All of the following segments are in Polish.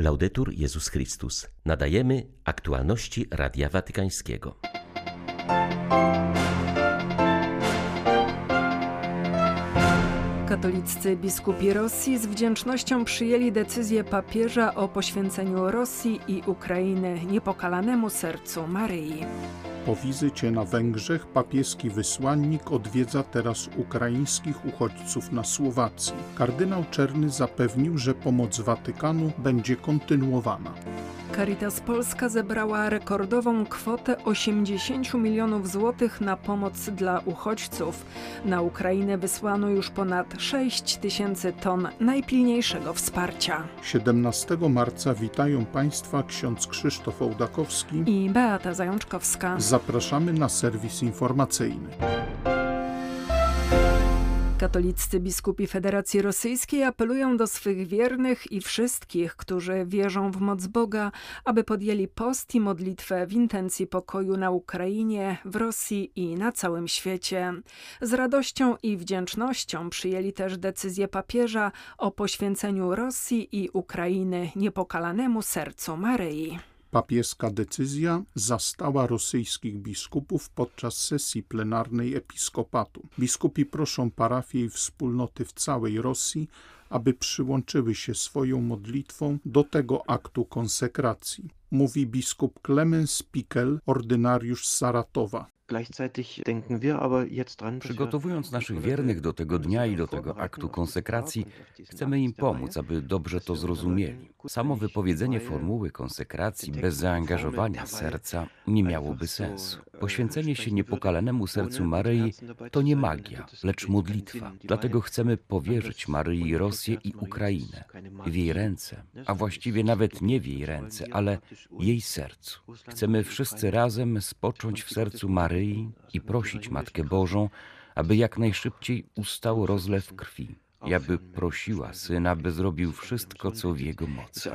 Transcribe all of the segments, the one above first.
Laudetur Jezus Chrystus. Nadajemy aktualności Radia Watykańskiego. Katoliccy biskupi Rosji z wdzięcznością przyjęli decyzję papieża o poświęceniu Rosji i Ukrainy niepokalanemu sercu Maryi. Po wizycie na Węgrzech papieski wysłannik odwiedza teraz ukraińskich uchodźców na Słowacji. Kardynał Czerny zapewnił, że pomoc Watykanu będzie kontynuowana. Caritas Polska zebrała rekordową kwotę 80 milionów złotych na pomoc dla uchodźców. Na Ukrainę wysłano już ponad 6 tysięcy ton najpilniejszego wsparcia. 17 marca witają Państwa ksiądz Krzysztof Ołdakowski i Beata Zajączkowska. Zapraszamy na serwis informacyjny. Katoliccy biskupi Federacji Rosyjskiej apelują do swych wiernych i wszystkich, którzy wierzą w moc Boga, aby podjęli post i modlitwę w intencji pokoju na Ukrainie, w Rosji i na całym świecie. Z radością i wdzięcznością przyjęli też decyzję papieża o poświęceniu Rosji i Ukrainy niepokalanemu sercu Maryi. Papieska decyzja zastała rosyjskich biskupów podczas sesji plenarnej episkopatu. Biskupi proszą parafie i wspólnoty w całej Rosji, aby przyłączyły się swoją modlitwą do tego aktu konsekracji. Mówi biskup Klemens Pikel, ordynariusz z Saratowa. Przygotowując naszych wiernych do tego dnia i do tego aktu konsekracji, chcemy im pomóc, aby dobrze to zrozumieli. Samo wypowiedzenie formuły konsekracji bez zaangażowania serca nie miałoby sensu. Poświęcenie się niepokalanemu sercu Maryi to nie magia, lecz modlitwa. Dlatego chcemy powierzyć Maryi Rosję i Ukrainę w jej ręce, a właściwie nawet nie w jej ręce, ale jej sercu. Chcemy wszyscy razem spocząć w sercu Maryi i prosić Matkę Bożą, aby jak najszybciej ustał rozlew krwi i aby prosiła Syna, by zrobił wszystko, co w Jego mocy.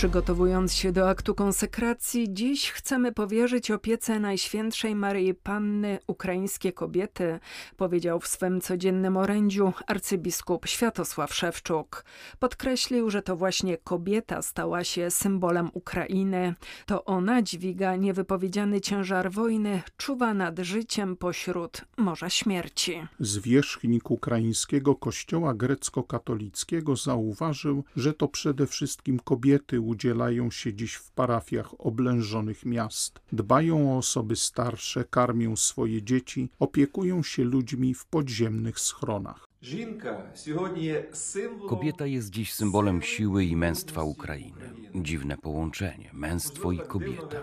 Przygotowując się do aktu konsekracji, dziś chcemy powierzyć opiece Najświętszej Maryi Panny ukraińskie kobiety, powiedział w swym codziennym orędziu arcybiskup Światosław Szewczuk. Podkreślił, że to właśnie kobieta stała się symbolem Ukrainy. To ona dźwiga niewypowiedziany ciężar wojny, czuwa nad życiem pośród morza śmierci. Zwierzchnik ukraińskiego kościoła grecko-katolickiego zauważył, że to przede wszystkim kobiety udzielają się dziś w parafiach oblężonych miast. Dbają o osoby starsze, karmią swoje dzieci, opiekują się ludźmi w podziemnych schronach. Kobieta jest dziś symbolem siły i męstwa Ukrainy. Dziwne połączenie męstwo i kobieta.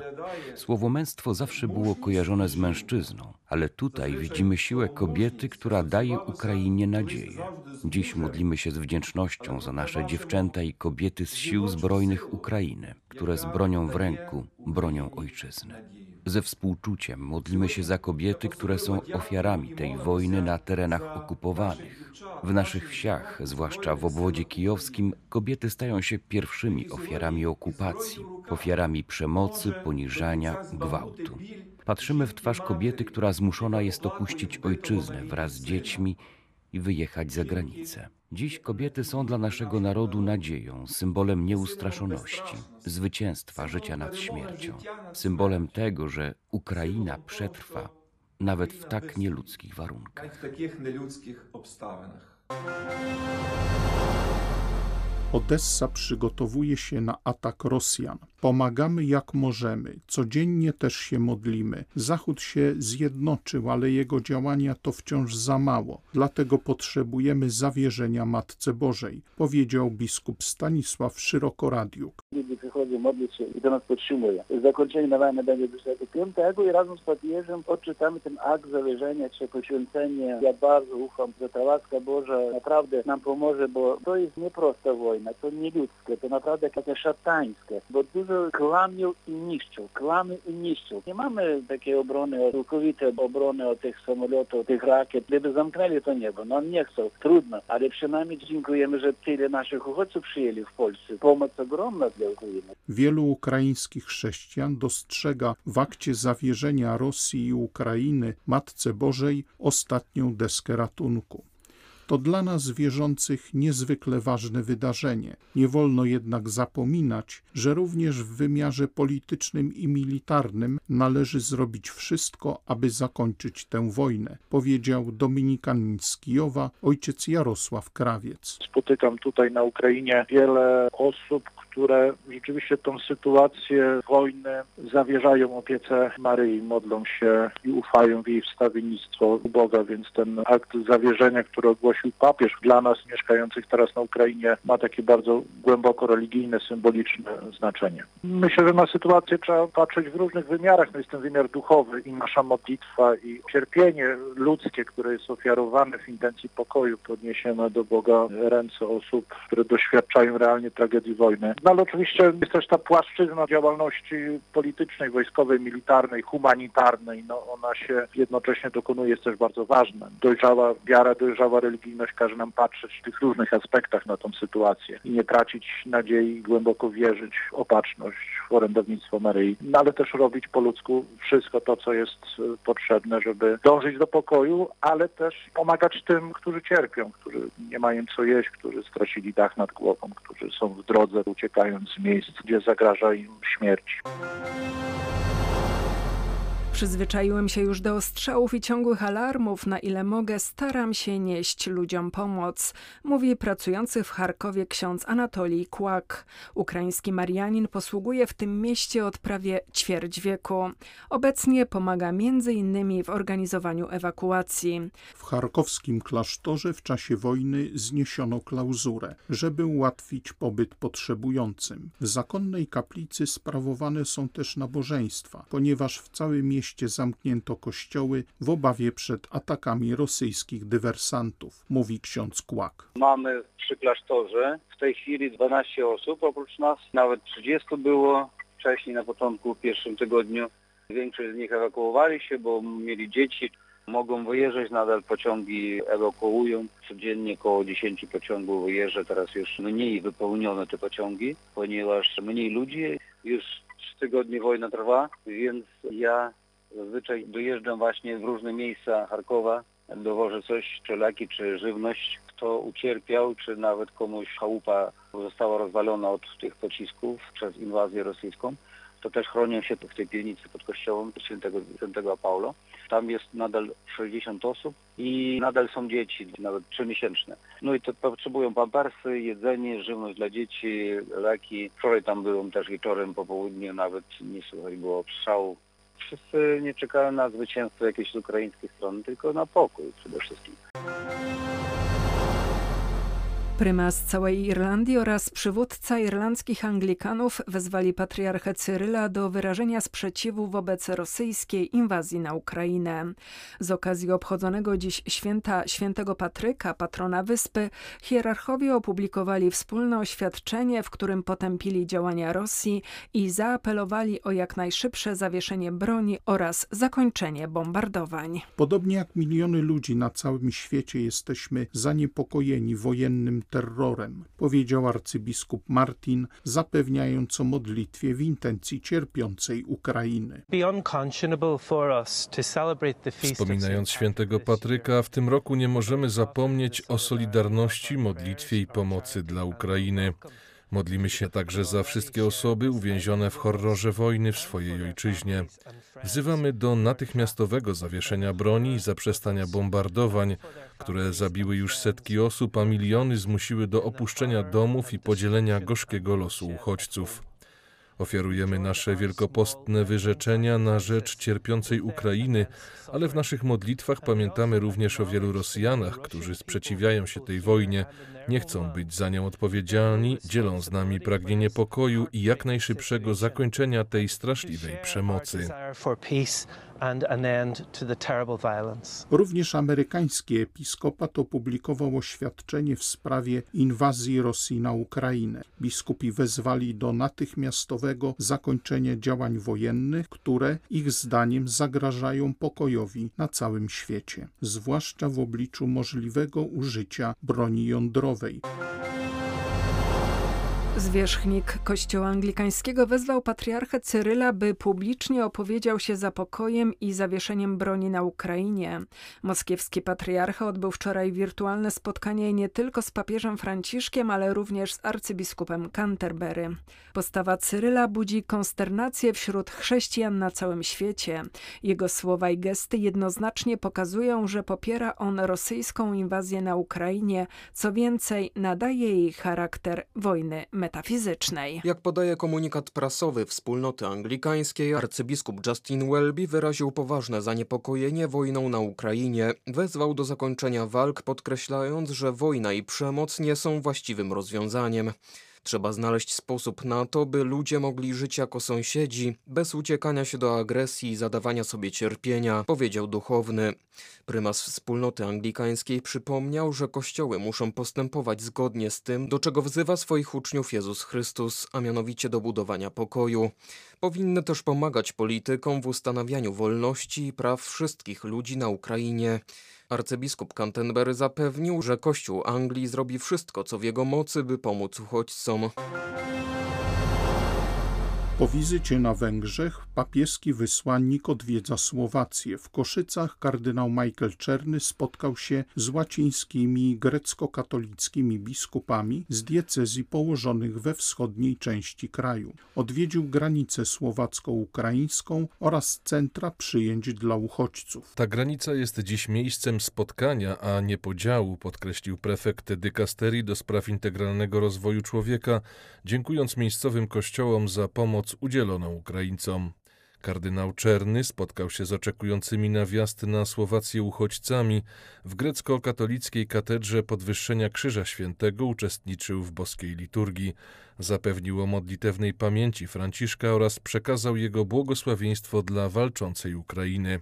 Słowo męstwo zawsze było kojarzone z mężczyzną, ale tutaj widzimy siłę kobiety, która daje Ukrainie nadzieję. Dziś modlimy się z wdzięcznością za nasze dziewczęta i kobiety z sił zbrojnych Ukrainy, które z bronią w ręku bronią ojczyzny. Ze współczuciem modlimy się za kobiety, które są ofiarami tej wojny na terenach okupowanych. W naszych wsiach, zwłaszcza w obwodzie kijowskim, kobiety stają się pierwszymi ofiarami okupacji, ofiarami przemocy, poniżania, gwałtu. Patrzymy w twarz kobiety, która zmuszona jest opuścić ojczyznę wraz z dziećmi i wyjechać za granicę. Dziś kobiety są dla naszego narodu nadzieją, symbolem nieustraszoności, zwycięstwa życia nad śmiercią, symbolem tego, że Ukraina przetrwa nawet w tak nieludzkich warunkach. Odessa przygotowuje się na atak Rosjan. Pomagamy jak możemy, codziennie też się modlimy. Zachód się zjednoczył, ale jego działania to wciąż za mało. Dlatego potrzebujemy zawierzenia Matce Bożej, powiedział biskup Stanisław Szyrokoradiuk. Ludzie przychodzą modlić się i to nas podtrzymuje. Zakończenie nawalne będzie 25 i razem z papieżem odczytamy ten akt zawierzenia czy poświęcenie. Ja bardzo ufam, że ta łaska Boża naprawdę nam pomoże, bo to jest nieprosta wojna, to nieludzkie, to naprawdę takie szatańskie, bo dużo kłamią i niszczą, klamy i niszczą. Nie mamy takiej obrony, całkowitej obrony od tych samolotów, tych rakiet. Gdyby zamknęli to niebo, no nie chcą, trudno, ale przynajmniej dziękujemy, że tyle naszych uchodźców przyjęli w Polsce. Pomoc ogromna dla Ukrainy. Wielu ukraińskich chrześcijan dostrzega w akcie zawierzenia Rosji i Ukrainy Matce Bożej ostatnią deskę ratunku. To dla nas wierzących niezwykle ważne wydarzenie. Nie wolno jednak zapominać, że również w wymiarze politycznym i militarnym należy zrobić wszystko, aby zakończyć tę wojnę, powiedział Dominikanin z Kijowa, ojciec Jarosław Krawiec. Spotykam tutaj na Ukrainie wiele osób, które rzeczywiście tą sytuację wojny zawierzają opiece Maryi, modlą się i ufają w jej wstawiennictwo Boga, więc ten akt zawierzenia, który ogłosił papież dla nas mieszkających teraz na Ukrainie ma takie bardzo głęboko religijne, symboliczne znaczenie. Myślę, że na sytuację trzeba patrzeć w różnych wymiarach. No jest ten wymiar duchowy i nasza modlitwa i cierpienie ludzkie, które jest ofiarowane w intencji pokoju, podniesione do Boga ręce osób, które doświadczają realnie tragedii wojny. No ale oczywiście jest też ta płaszczyzna działalności politycznej, wojskowej, militarnej, humanitarnej. No ona się jednocześnie dokonuje, jest też bardzo ważna. Dojrzała wiara, dojrzała religijność każe nam patrzeć w tych różnych aspektach na tą sytuację i nie tracić nadziei, głęboko wierzyć w opatrzność, w orędownictwo Maryi, no ale też robić po ludzku wszystko to, co jest potrzebne, żeby dążyć do pokoju, ale też pomagać tym, którzy cierpią, którzy nie mają co jeść, którzy stracili dach nad głową, którzy są w drodze, uciekają z miejsc, gdzie zagraża im śmierć. Przyzwyczaiłem się już do ostrzałów i ciągłych alarmów. Na ile mogę, staram się nieść ludziom pomoc, mówi pracujący w Charkowie ksiądz Anatolij Kłak. Ukraiński Marianin posługuje w tym mieście od prawie ćwierć wieku. Obecnie pomaga innymi w organizowaniu ewakuacji. W charkowskim klasztorze w czasie wojny zniesiono klauzurę, żeby ułatwić pobyt potrzebującym. W zakonnej kaplicy sprawowane są też nabożeństwa, ponieważ w całym mieście mieście zamknięto kościoły w obawie przed atakami rosyjskich dywersantów, mówi ksiądz Kłak. Mamy przy klasztorze w tej chwili 12 osób, oprócz nas nawet 30 było wcześniej na początku, w pierwszym tygodniu. Większość z nich ewakuowali się, bo mieli dzieci. Mogą wyjeżdżać, nadal pociągi ewakuują. Codziennie około 10 pociągów wyjeżdża, teraz już mniej wypełnione te pociągi, ponieważ mniej ludzi. Już trzy tygodnie wojna trwa, więc ja Zazwyczaj dojeżdżam właśnie w różne miejsca Charkowa, dowożę coś, czy leki, czy żywność. Kto ucierpiał, czy nawet komuś chałupa została rozwalona od tych pocisków przez inwazję rosyjską, to też chronią się w tej piwnicy pod kościołem świętego, świętego Paulo. Tam jest nadal 60 osób i nadal są dzieci, nawet trzymiesięczne. No i to potrzebują pampersy, jedzenie, żywność dla dzieci, leki. Wczoraj tam byłem też wieczorem, po południu, nawet nie słychać było strzału wszyscy nie czekają na zwycięstwo jakiejś ukraińskiej strony, tylko na pokój przede wszystkim. Prymas całej Irlandii oraz przywódca irlandzkich Anglikanów wezwali patriarchę Cyryla do wyrażenia sprzeciwu wobec rosyjskiej inwazji na Ukrainę. Z okazji obchodzonego dziś święta świętego Patryka, patrona wyspy, hierarchowie opublikowali wspólne oświadczenie, w którym potępili działania Rosji i zaapelowali o jak najszybsze zawieszenie broni oraz zakończenie bombardowań. Podobnie jak miliony ludzi na całym świecie jesteśmy zaniepokojeni wojennym terrorem, powiedział arcybiskup Martin, zapewniając o modlitwie w intencji cierpiącej Ukrainy. Wspominając świętego Patryka, w tym roku nie możemy zapomnieć o solidarności, modlitwie i pomocy dla Ukrainy. Modlimy się także za wszystkie osoby uwięzione w horrorze wojny w swojej ojczyźnie. Wzywamy do natychmiastowego zawieszenia broni i zaprzestania bombardowań, które zabiły już setki osób, a miliony zmusiły do opuszczenia domów i podzielenia gorzkiego losu uchodźców. Ofiarujemy nasze wielkopostne wyrzeczenia na rzecz cierpiącej Ukrainy, ale w naszych modlitwach pamiętamy również o wielu Rosjanach, którzy sprzeciwiają się tej wojnie, nie chcą być za nią odpowiedzialni, dzielą z nami pragnienie pokoju i jak najszybszego zakończenia tej straszliwej przemocy. Również amerykański episkopat opublikował oświadczenie w sprawie inwazji Rosji na Ukrainę. Biskupi wezwali do natychmiastowego zakończenia działań wojennych, które ich zdaniem zagrażają pokojowi na całym świecie, zwłaszcza w obliczu możliwego użycia broni jądrowej. Zwierzchnik Kościoła Anglikańskiego wezwał patriarchę Cyryla, by publicznie opowiedział się za pokojem i zawieszeniem broni na Ukrainie. Moskiewski patriarcha odbył wczoraj wirtualne spotkanie nie tylko z papieżem Franciszkiem, ale również z arcybiskupem Canterbury. Postawa Cyryla budzi konsternację wśród chrześcijan na całym świecie. Jego słowa i gesty jednoznacznie pokazują, że popiera on rosyjską inwazję na Ukrainie, co więcej, nadaje jej charakter wojny metafizycznej. Jak podaje komunikat prasowy wspólnoty anglikańskiej, arcybiskup Justin Welby wyraził poważne zaniepokojenie wojną na Ukrainie. Wezwał do zakończenia walk, podkreślając, że wojna i przemoc nie są właściwym rozwiązaniem. Trzeba znaleźć sposób na to, by ludzie mogli żyć jako sąsiedzi, bez uciekania się do agresji i zadawania sobie cierpienia, powiedział duchowny. Prymas wspólnoty anglikańskiej przypomniał, że kościoły muszą postępować zgodnie z tym, do czego wzywa swoich uczniów Jezus Chrystus, a mianowicie do budowania pokoju. Powinny też pomagać politykom w ustanawianiu wolności i praw wszystkich ludzi na Ukrainie. Arcybiskup Canterbury zapewnił, że Kościół Anglii zrobi wszystko, co w jego mocy, by pomóc uchodźcom. Po wizycie na Węgrzech papieski wysłannik odwiedza Słowację. W Koszycach kardynał Michael Czerny spotkał się z łacińskimi grecko-katolickimi biskupami z diecezji położonych we wschodniej części kraju. Odwiedził granicę słowacko-ukraińską oraz centra przyjęć dla uchodźców. Ta granica jest dziś miejscem spotkania, a nie podziału, podkreślił prefekt dykasterii do spraw integralnego rozwoju człowieka, dziękując miejscowym kościołom za pomoc udzieloną Ukraińcom. Kardynał Czerny spotkał się z oczekującymi na wjazd na Słowację uchodźcami. W grecko-katolickiej katedrze Podwyższenia Krzyża Świętego uczestniczył w boskiej liturgii. Zapewnił o modlitewnej pamięci Franciszka oraz przekazał jego błogosławieństwo dla walczącej Ukrainy.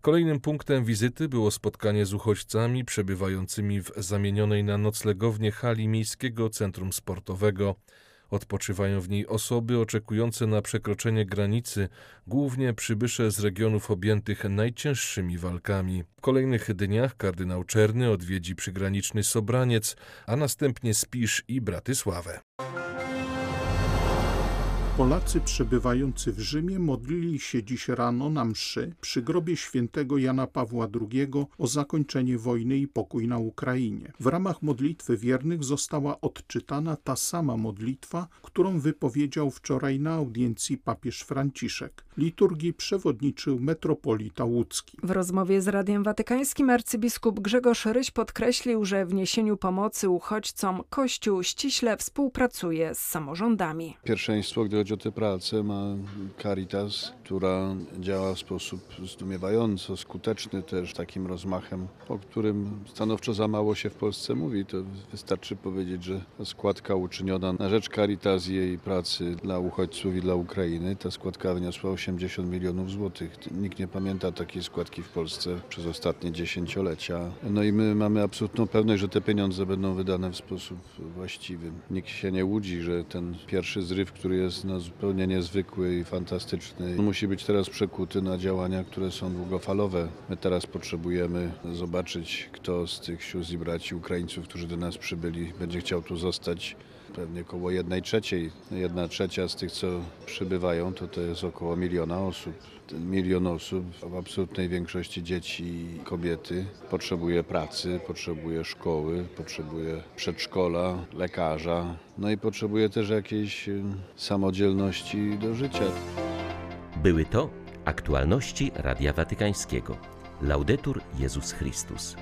Kolejnym punktem wizyty było spotkanie z uchodźcami przebywającymi w zamienionej na noclegownię hali Miejskiego Centrum Sportowego. Odpoczywają w niej osoby oczekujące na przekroczenie granicy, głównie przybysze z regionów objętych najcięższymi walkami. W kolejnych dniach kardynał Czerny odwiedzi przygraniczny Sobraniec, a następnie Spisz i Bratysławę. Polacy przebywający w Rzymie modlili się dziś rano na mszy przy grobie świętego Jana Pawła II o zakończenie wojny i pokój na Ukrainie. W ramach modlitwy wiernych została odczytana ta sama modlitwa, którą wypowiedział wczoraj na audiencji papież Franciszek. Liturgii przewodniczył metropolita łódzki. W rozmowie z Radiem Watykańskim arcybiskup Grzegorz Ryś podkreślił, że w niesieniu pomocy uchodźcom Kościół ściśle współpracuje z samorządami. Pierwszeństwo, gdy chodzi o tę pracę, ma Caritas, która działa w sposób zdumiewająco skuteczny też, takim rozmachem, o którym stanowczo za mało się w Polsce mówi. To wystarczy powiedzieć, że składka uczyniona na rzecz Caritas i jej pracy dla uchodźców i dla Ukrainy, ta składka wyniosła 80 milionów złotych. Nikt nie pamięta takiej składki w Polsce przez ostatnie dziesięciolecia. No i my mamy absolutną pewność, że te pieniądze będą wydane w sposób właściwy. Nikt się nie łudzi, że ten pierwszy zryw, który jest no, zupełnie niezwykły i fantastyczny, musi być teraz przekuty na działania, które są długofalowe. My teraz potrzebujemy zobaczyć, kto z tych sióstr i braci Ukraińców, którzy do nas przybyli, będzie chciał tu zostać pewnie około jednej trzeciej. Jedna trzecia z tych, co przybywają, to to jest około miliona osób. Ten milion osób, w absolutnej większości dzieci i kobiety, potrzebuje pracy, potrzebuje szkoły, potrzebuje przedszkola, lekarza, no i potrzebuje też jakiejś y, samodzielności do życia. Były to aktualności Radia Watykańskiego. Laudetur Jezus Chrystus.